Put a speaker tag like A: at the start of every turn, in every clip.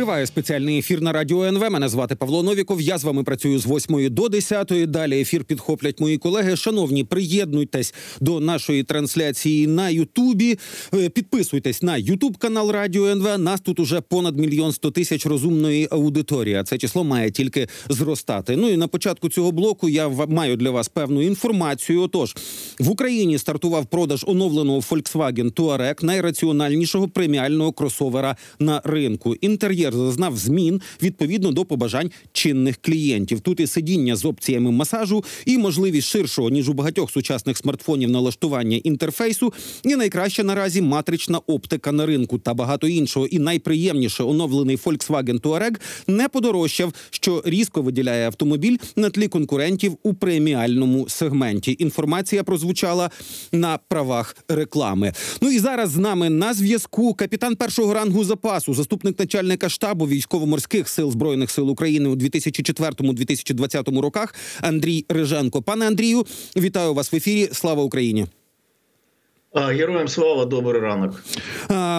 A: Триває спеціальний ефір на радіо НВ. Мене звати Павло Новіков. Я з вами працюю з 8 до 10. Далі ефір підхоплять мої колеги. Шановні, приєднуйтесь до нашої трансляції на Ютубі. Е, Підписуйтесь на Ютуб канал Радіо НВ. Нас тут уже понад мільйон сто тисяч розумної аудиторії. Це число має тільки зростати. Ну і на початку цього блоку я маю для вас певну інформацію. Отож, в Україні стартував продаж оновленого Volkswagen Touareg, найраціональнішого преміального кросовера на ринку. Інтер'єр зазнав змін відповідно до побажань чинних клієнтів. Тут і сидіння з опціями масажу, і можливість ширшого ніж у багатьох сучасних смартфонів налаштування інтерфейсу. І найкраща наразі матрична оптика на ринку та багато іншого. І найприємніше оновлений Volkswagen Touareg не подорожчав, що різко виділяє автомобіль на тлі конкурентів у преміальному сегменті. Інформація прозвучала на правах реклами. Ну і зараз з нами на зв'язку капітан першого рангу запасу, заступник начальника військово-морських сил збройних сил України у 2004-2020 роках Андрій Риженко. Пане Андрію, вітаю вас в ефірі. Слава Україні!
B: Героям слава, добрий ранок.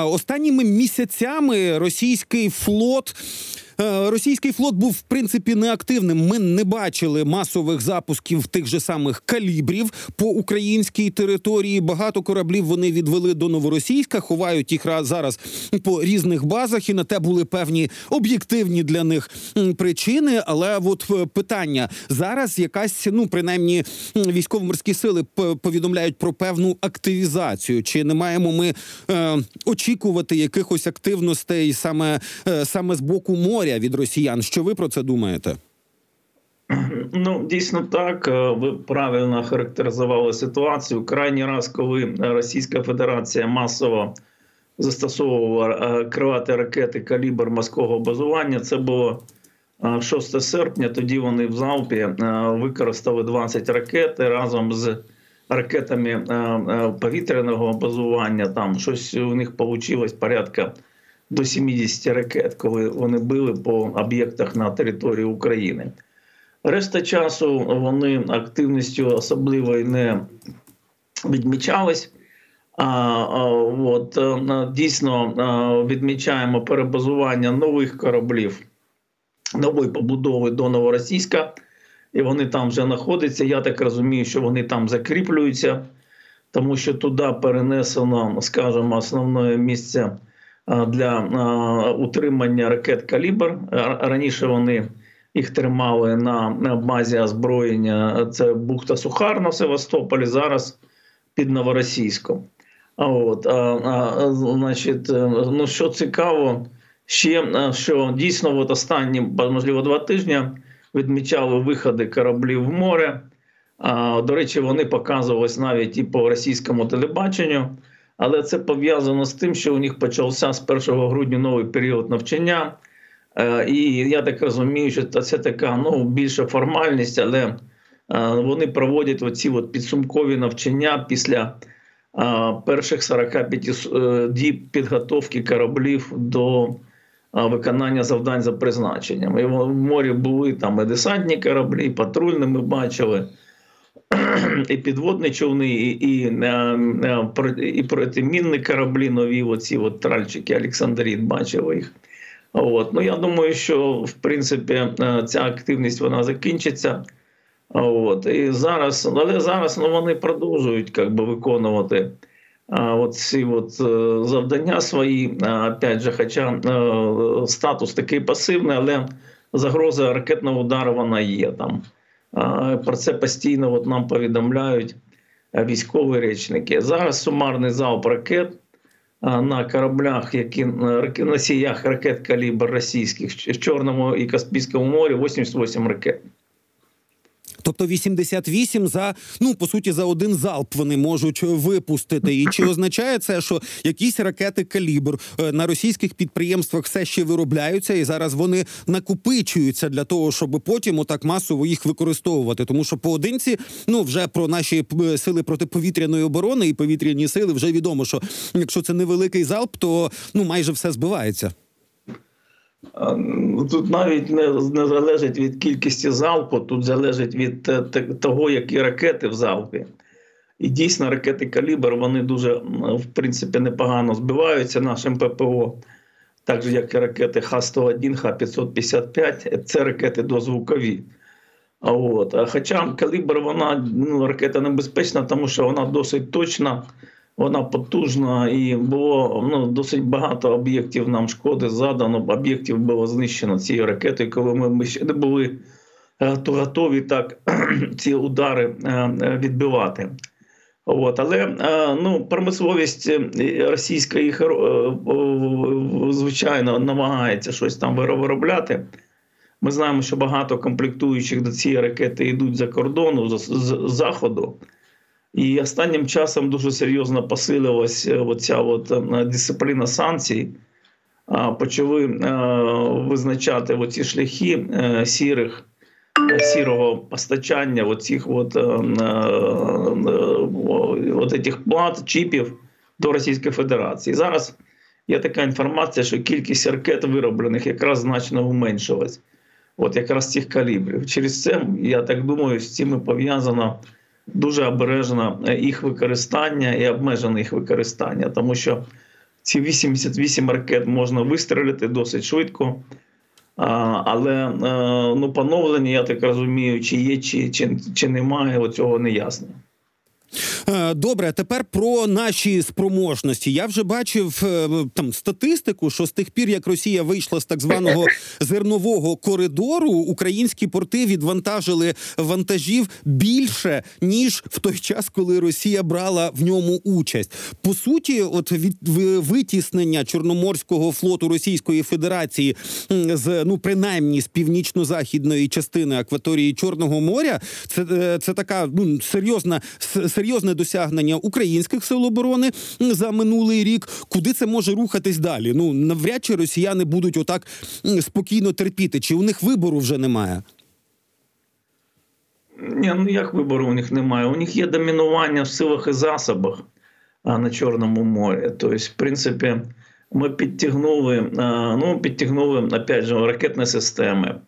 A: Останніми місяцями російський флот. Е, Російський флот був в принципі неактивним. Ми не бачили масових запусків тих же самих калібрів по українській території. Багато кораблів вони відвели до новоросійська, ховають їх ра- зараз по різних базах, і на те були певні об'єктивні для них причини. Але от е, питання зараз якась, ну принаймні, військово-морські сили повідомляють про певну активізацію. Чи не маємо ми е, очікувати якихось активностей саме, е, саме з боку моря від росіян? Що ви про це думаєте?
B: Ну, дійсно так. Е, Ви правильно характеризували ситуацію. Крайній раз, коли Російська Федерація масово застосовувала е, крилаті ракети калібр морського базування, це було е, 6 серпня. Тоді вони в залпі е, використали 20 ракет разом з ракетами е, е, повітряного базування. Там щось у них вийшло порядка до 70 ракет, коли вони били по об'єктах на території України. Решта часу вони активністю особливої не відмічались. А, от, е, дійсно е, відмічаємо перебазування нових кораблів нової побудови до Новоросійська, і вони там вже знаходяться. Я так розумію, що вони там закріплюються, тому що туди перенесено, скажімо, основне місце для утримання ракет калібр. Раніше вони їх тримали на, базі озброєння. Це Бухта Сухар на Севастополі, зараз під Новоросійськом. А, а, значить, е, ну що цікаво, ще е, що дійсно от останні, можливо, два тижні відмічали виходи кораблів в море. А, До речі, вони показувались навіть і по російському телебаченню, але це пов'язано з тим, що у них почався з 1 грудня новий період навчання. Е, І я так розумію, що це така ну, більше формальність, але е, вони проводять оці от підсумкові навчання після е, перших 45 е, діб підготовки кораблів до виконання завдань за призначенням. І в морі були там і десантні кораблі, і патрульні ми бачили. І підводні човни, і, і, е, е, і протимінні кораблі нові, оці от тральчики Олександріт, бачили їх. От. Ну, я думаю, що в принципі е, ця активність вона закінчиться. От. І зараз, але зараз ну, вони продовжують як би, виконувати а, от ці от, е, завдання свої. Опять же, хоча е, статус такий пасивний, але загроза ракетного удару вона є там. Про це постійно от нам повідомляють е, військові речники. Зараз сумарний залп ракет на кораблях, які раке- носіях ракет калібр російських в Чорному і Каспійському морі 88 ракет.
A: Тобто 88 за ну по суті за один залп вони можуть випустити. І чи означає це, що якісь ракети калібр е, на російських підприємствах все ще виробляються, і зараз вони накопичуються для того, щоб потім отак масово їх використовувати? Тому що поодинці, ну вже про наші е, сили протиповітряної оборони і повітряні сили вже відомо, що якщо це невеликий залп, то ну майже все збивається.
B: Ну, Тут навіть не, не залежить від кількості залпу, тут залежить від е, того, які ракети в залпі. І дійсно ракети калібр вони дуже в принципі непогано збиваються нашим ППО. так же як і ракети Х-101, Х-555, це ракети дозвукові. А От. Хоча калібр вона ну, ракета небезпечна, тому що вона досить точна, вона потужна і було ну, досить багато об'єктів нам шкоди задано, об'єктів було знищено цією ракетою, коли ми, ще не були е, то готові так ці удари е, відбивати. От, але е, ну, промисловість російська їх звичайно намагається щось там виробляти. Ми знаємо, що багато комплектуючих до цієї ракети йдуть за кордону, з заходу. І останнім часом дуже серйозно посилилась е, оця от е, дисципліна санкцій. Почали е, визначати оці шляхи сірих, сірого постачання оцих от, от этих плат, чіпів до Російської Федерації. Зараз є така інформація, що кількість ракет вироблених якраз значно уменшилась. От якраз цих калібрів. Через це, я так думаю, з цим пов'язано дуже обережне їх використання і обмежене їх використання, тому що ці 88 ракет можна вистрілити досить швидко. Але е, ну, поновлення, я так розумію, чи є, чи, чи, чи немає, оцього не ясно.
A: Е, Добре, тепер про наші спроможності. Я вже бачив е, там статистику, що з тих пір, як Росія вийшла з так званого зернового коридору, українські порти відвантажили вантажів більше ніж в той час, коли Росія брала в ньому участь. По суті, от від витіснення Чорноморського флоту Російської Федерації з ну принаймні з північно-західної частини акваторії Чорного моря, це, е, це така ну серйозна с- серйозне досягнення українських сил оборони за минулий рік. Куди це може рухатись далі? Ну навряд чи росіяни будуть отак спокійно терпіти. Чи у них вибору вже немає?
B: Ні, ну як вибору у них немає? У них є домінування в силах і засобах на Чорному морі. Тобто, в принципі, ми підтягнули, ну, підтягнули опять же, ракетні системи,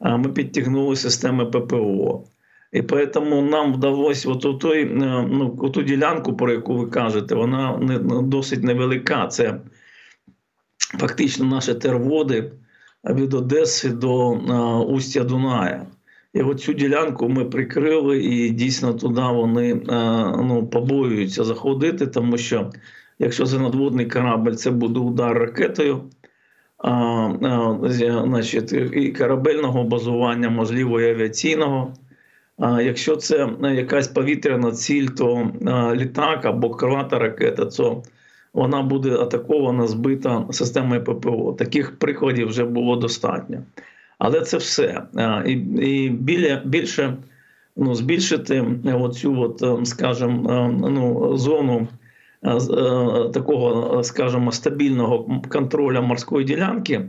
B: а, ми підтягнули системи ППО. І тому нам вдалося от той, е, ну, ту ділянку, про яку ви кажете, вона не, досить невелика. Це фактично наші терводи від Одеси до а, устя Дуная. І от цю ділянку ми прикрили, і дійсно туди вони е, ну, побоюються заходити, тому що якщо це надводний корабль, це буде удар ракетою. А, а, значить, і корабельного базування, можливо, і авіаційного. Якщо це е, якась повітряна ціль, то е, літак або крилата ракета, то вона буде атакована, збита системою ППО. Таких прикладів вже було достатньо. Але це все. І, і біля, більше ну, збільшити оцю, от, е, скажімо, е, ну, зону е, е, такого, е, скажімо, стабільного контролю морської ділянки.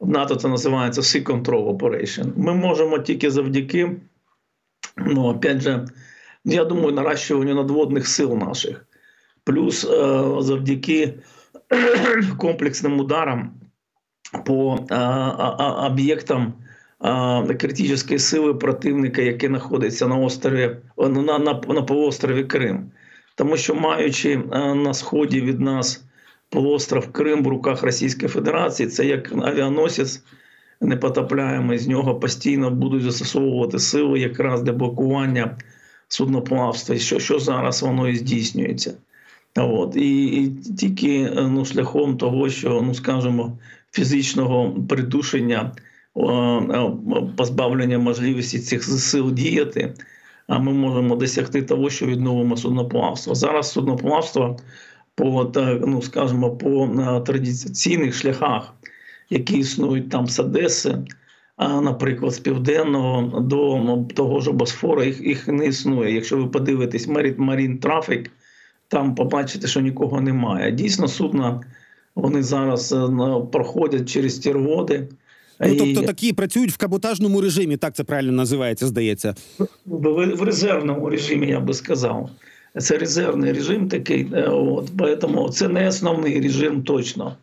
B: В НАТО це називається Sea Control Operation. Ми можемо тільки завдяки, ну, опять же, я думаю, наращуванню надводних сил наших, плюс е, завдяки комплексним ударам по а, об'єктам а, критичної сили противника, які знаходяться на острові на, на, на, полуострові Крим. Тому що маючи а, на сході від нас полуостров Крим в руках Російської Федерації, це як авіаносець непотопляємий, з нього постійно будуть застосовувати сили якраз для блокування судноплавства, що, що зараз воно і здійснюється. От. І, і тільки ну, шляхом того, що, ну скажімо, фізичного придушення, о, позбавлення можливості цих сил діяти, а ми можемо досягти того, що відновимо судноплавство. Зараз судноплавство по ну, скажімо, по е, традиційних шляхах, які існують там з Одеси, а, наприклад, з південного до ну, того ж Босфора, їх, їх не існує. Якщо ви подивитесь Marine Traffic, там побачите, що нікого немає. Дійсно, судна вони зараз е, проходять через ті води.
A: Ну тобто такі працюють в каботажному режимі, так це правильно називається, здається.
B: в, в резервному режимі, я би сказав. Це резервний режим такий, е, от, поэтому це не основний режим точно.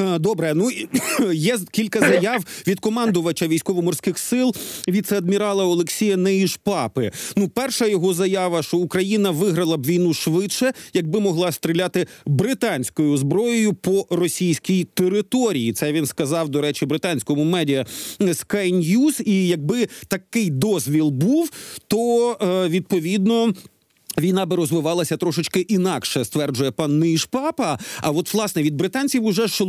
A: Е, Добре, ну є кілька заяв від командувача військово-морських сил віце-адмірала Олексія Неїшпапи. Ну, перша його заява, що Україна виграла б війну швидше, якби могла стріляти британською зброєю по російській території. Це він сказав, до речі, британському медіа Sky News. І якби такий дозвіл був, то е, відповідно. Війна би розвивалася трошечки інакше, стверджує пан Нишпапа. А от власне від британців уже ж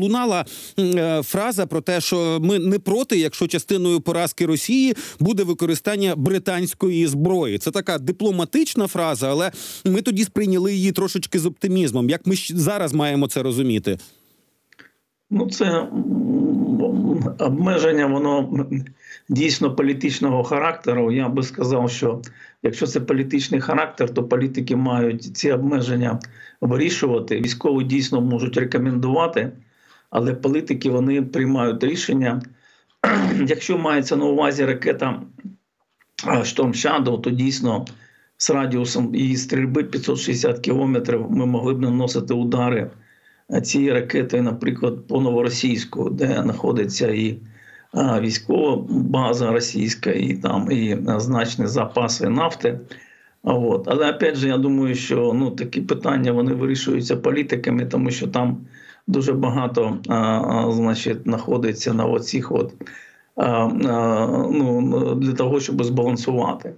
A: е, фраза про те, що ми не проти, якщо частиною поразки Росії буде використання британської зброї. Це така дипломатична фраза, але ми тоді сприйняли її трошечки з оптимізмом. Як ми зараз маємо це розуміти?
B: Ну, це обмеження, воно дійсно політичного характеру. Я би сказав, що якщо це політичний характер, то політики мають ці обмеження вирішувати. Військові дійсно можуть рекомендувати, але політики вони приймають рішення. Якщо мається на увазі ракета Шторм Shadow, то дійсно з радіусом її стрільби 560 кілометрів ми могли б наносити удари цієї ракети, наприклад, по новоросійську, де знаходиться і військова база російська, і там і значні запаси нафти. От. Але опять же, я думаю, що ну, такі питання вони вирішуються політиками, тому що там дуже багато а, значить, знаходиться на оцих от, а, а, ну, для того, щоб збалансувати.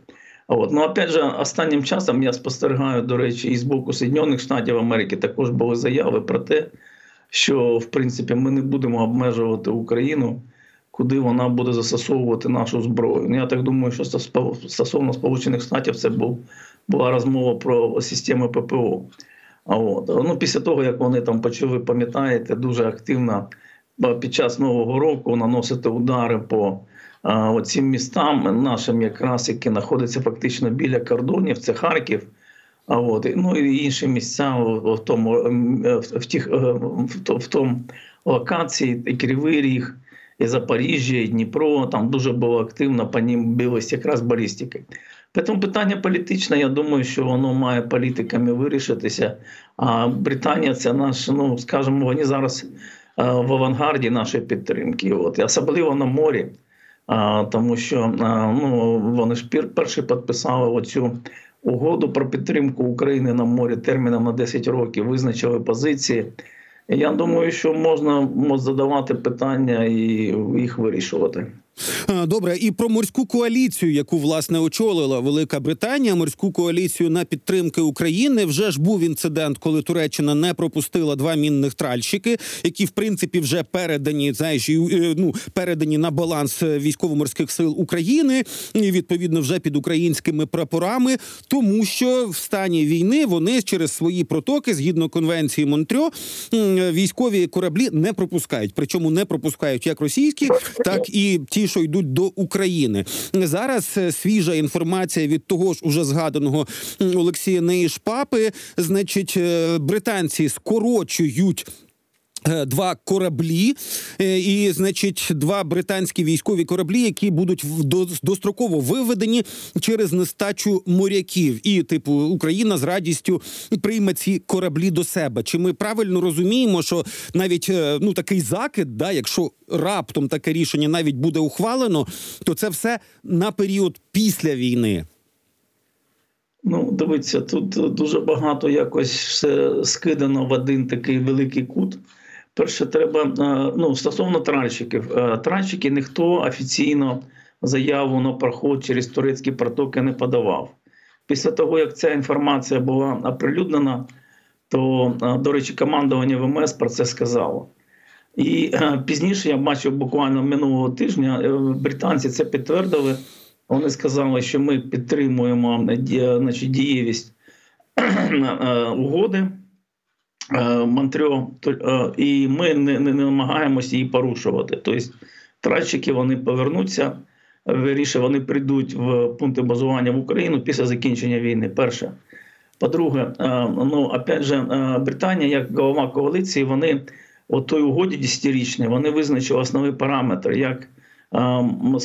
B: От. Ну, опять же, останнім часом я спостерігаю, до речі, і з боку Соединених Штатів Америки також були заяви про те, що в принципі ми не будемо обмежувати Україну, куди вона буде застосовувати нашу зброю. Ну, я так думаю, що стосовно Сполучених Штатів це був, була розмова про системи ППО. А от ну після того, як вони там почали, пам'ятаєте, дуже активно під час нового року наносити удари по оцим містам, нашим якраз які знаходяться фактично біля кордонів, це Харків. А от ну і інші місця в, тому в, в тих е, в, в тому локації, і Кривий Ріг, і Запоріжжя, і Дніпро. Там дуже було активно по ним билось якраз балістики. Тому питання політичне, я думаю, що воно має політиками вирішитися. А Британія це наш, ну скажімо, вони зараз е, в авангарді нашої підтримки. От особливо на морі. А, тому що ну, вони ж пір, перші підписали оцю угоду про підтримку України на морі терміном на 10 років, визначили позиції. Я думаю, що можна задавати питання і їх вирішувати.
A: Добре, і про морську коаліцію, яку власне очолила Велика Британія, морську коаліцію на підтримки України. Вже ж був інцидент, коли Туреччина не пропустила два мінних тральщики, які в принципі вже передані знаєш, е, ну передані на баланс е, військово-морських сил України, і відповідно вже під українськими прапорами, тому що в стані війни вони через свої протоки, згідно конвенції Монтрьо, військові кораблі не пропускають. Причому не пропускають як російські, так і ті, що йдуть до України. Зараз е, свіжа інформація від того ж уже згаданого Олексія Неїшпапи. Значить, е, британці скорочують. Е, Два кораблі, е, і значить, два британські військові кораблі, які будуть достроково виведені через нестачу моряків. І, типу, Україна з радістю прийме ці кораблі до себе. Чи ми правильно розуміємо, що навіть е, ну такий закид, да, якщо раптом таке рішення навіть буде ухвалено, то це все на період після війни.
B: Ну, дивіться, тут дуже багато якось все скидано в один такий великий кут. Перше, треба е, ну, стосовно тральщиків. Е, Тральщики ніхто офіційно заяву на проход через турецькі протоки не подавав. Після того, як ця інформація була оприлюднена, то, е, до речі, командування ВМС про це сказало. І пізніше я бачив буквально минулого тижня, британці це підтвердили. Вони сказали, що ми підтримуємо значить, дієвість угоди Монтрьо, е, і ми не, не, не намагаємося її порушувати. Тобто тральщики вони повернуться, виріше вони прийдуть в пункти базування в Україну після закінчення війни. Перше. По-друге, е, ну опять же, е, Британія, як голова коаліції, вони у той угоді десятирічній, вони визначили основні параметри, як е, м-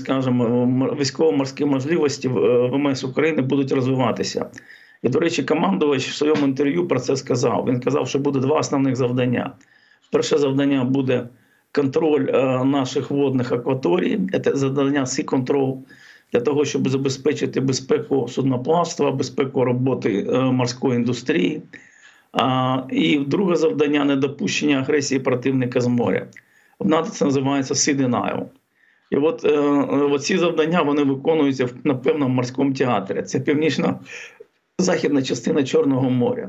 B: військово-морські можливості е, ВМС України будуть розвиватися. І, до речі, командувач в своєму інтерв'ю про це сказав. Він казав, що буде два основних завдання. Перше завдання буде контроль е, наших водних акваторій, це завдання Sea Control, для того, щоб забезпечити безпеку судноплавства, безпеку роботи е, морської індустрії. І друге завдання недопущення агресії противника з моря. В НАТО це називається Sea Denial. І от, е, ці завдання вони виконуються на певному морському театрі. Це північно-західна частина Чорного моря.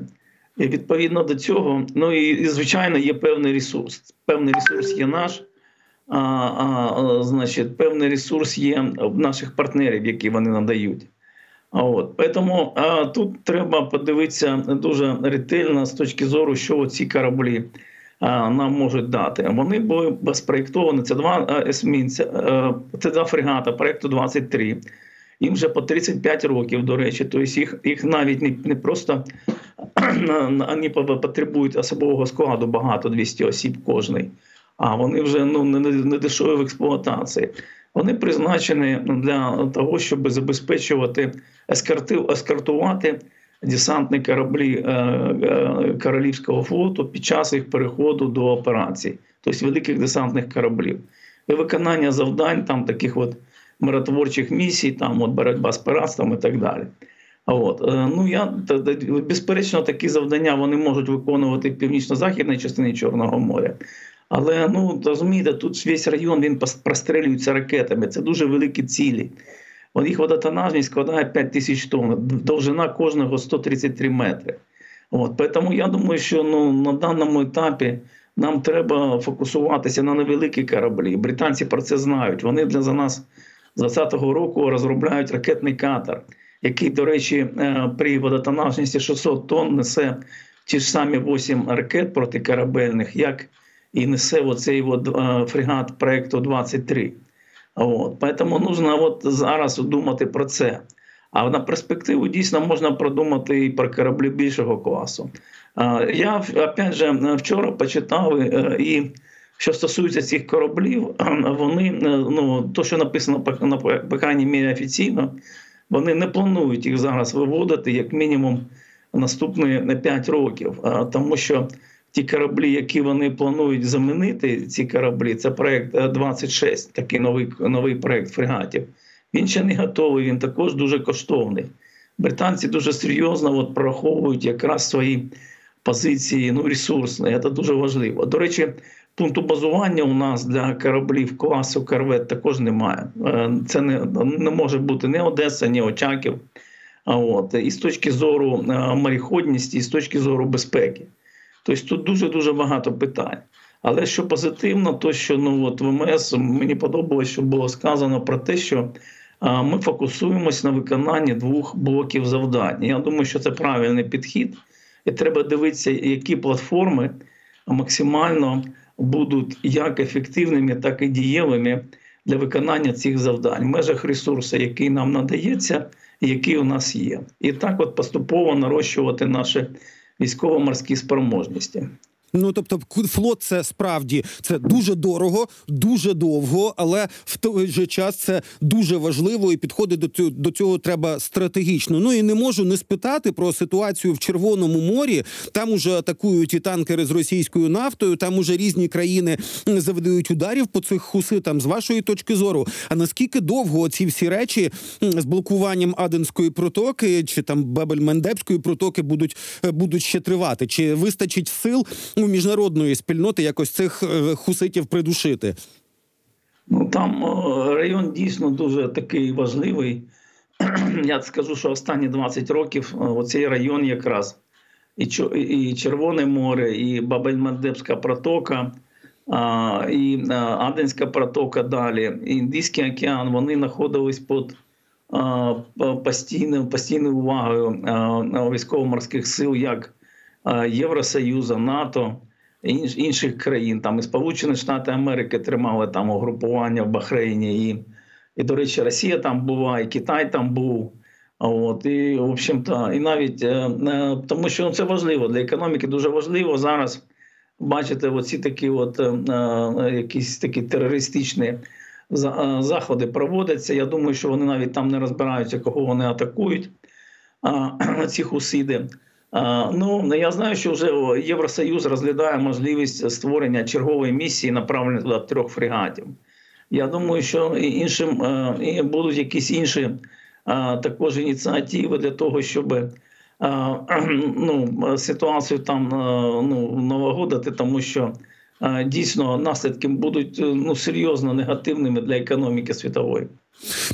B: І відповідно до цього, ну і, і звичайно, є певний ресурс. Певний ресурс є наш, а, а, значить, певний ресурс є наших партнерів, які вони надають. От тому а, тут треба подивитися дуже ретельно з точки зору, що ці кораблі а, нам можуть дати. Вони були спроєктовані, Це два есмінця, е, це два фрегата проекту 23. Їм вже по 35 років, до речі, тобто їх, їх навіть не, не просто вони потребують особового складу багато 200 осіб кожний. А вони вже ну не, не дешеві в експлуатації. Вони призначені для того, щоб забезпечувати ескарти, ескартувати десантні кораблі е, е, Королівського флоту під час їх переходу до операцій, тобто великих десантних кораблів. І виконання завдань там таких от миротворчих місій, там от боротьба з пиратством і так далі. От е, ну я безперечно, такі завдання вони можуть виконувати в північно-західній частині Чорного моря. Але ну розумієте, тут весь район він прострелюється ракетами. Це дуже великі цілі. Їх водотонажність складає 5 тисяч тонн, довжина кожного 133 метри. От, тому я думаю, що ну, на даному етапі нам треба фокусуватися на невеликі кораблі. Британці про це знають. Вони для за нас з 20-го року розробляють ракетний катер, який, до речі, е, при водотонажності 600 тонн несе ті ж самі 8 ракет протикорабельних, як і несе оцей от, е, фрегат проекту 23. От. Поэтому нужно от зараз думати про це. А на перспективу дійсно можна продумати і про кораблі більшого класу. Я опять же вчора почитав е, і що стосується цих кораблів, вони е, ну то, що написано на по крайній мірі офіційно, вони не планують їх зараз виводити як мінімум наступні 5 років, тому що ті кораблі, які вони планують замінити, ці кораблі, це проект е, 26, такий новий новий проект фрегатів. Він ще не готовий, він також дуже коштовний. Британці дуже серйозно от прораховують якраз свої позиції ну, ресурсні. Це дуже важливо. До речі, пункту базування у нас для кораблів класу корвет також немає. Е, Це не, не може бути ні Одеса, ні Очаків. От. І з точки зору е, мореходності, і з точки зору безпеки. Тобто тут дуже-дуже багато питань. Але що позитивно, то що ну от ВМС мені подобалось, що було сказано про те, що а, ми фокусуємось на виконанні двох блоків завдань. Я думаю, що це правильний підхід, і треба дивитися, які платформи максимально будуть як ефективними, так і дієвими для виконання цих завдань в межах ресурсу, який нам надається, який у нас є. І так, от поступово нарощувати наші військово-морські спроможності.
A: Ну тобто, флот це справді це дуже дорого, дуже довго, але в той же час це дуже важливо і підходить до цього до цього треба стратегічно. Ну і не можу не спитати про ситуацію в Червоному морі. Там уже атакують і танкери з російською нафтою. Там уже різні країни завдають ударів по цих хуситам. З вашої точки зору, а наскільки довго ці всі речі з блокуванням Аденської протоки чи там Бабель-Мендебської протоки будуть, е, будуть ще тривати? Чи вистачить сил у міжнародної спільноти якось цих е, хуситів придушити?
B: Ну там е, район дійсно дуже такий важливий. Я скажу, що останні 20 років е, оцей район якраз і Червоне море, і Бабель-Мандебська протока, і Аденська протока далі, і Індійський океан, вони знаходились під постійною, постійною увагою військово-морських сил як Євросоюзу, НАТО, інш- інших країн. Там і Сполучені Штати Америки тримали там угрупування в Бахрейні, і, і до речі, Росія там була, і Китай там був. От, і, в общем-то, і навіть е, е, тому, що це важливо для економіки, дуже важливо зараз бачити оці такі, от е, е, якісь такі терористичні е, заходи проводяться. Я думаю, що вони навіть там не розбираються, кого вони атакують, ці хусиди. А, Ну я знаю, що вже Євросоюз розглядає можливість створення чергової місії, направленої туди трьох фрегатів. Я думаю, що іншим е, будуть якісь інші також ініціативи для того, щоб е, ну, ситуацію там е, ну, налагодити, тому що дійсно наслідки будуть ну, серйозно негативними для економіки світової.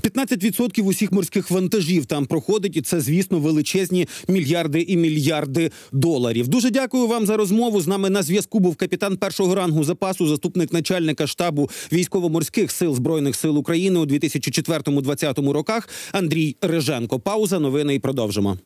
A: 15% усіх морських вантажів там проходить, і це, звісно, величезні мільярди і мільярди доларів. Дуже дякую вам за розмову. З нами на зв'язку був капітан першого рангу запасу, заступник начальника штабу військово-морських сил збройних сил України у 2004-2020 роках. Андрій Реженко. Пауза. Новини і продовжимо.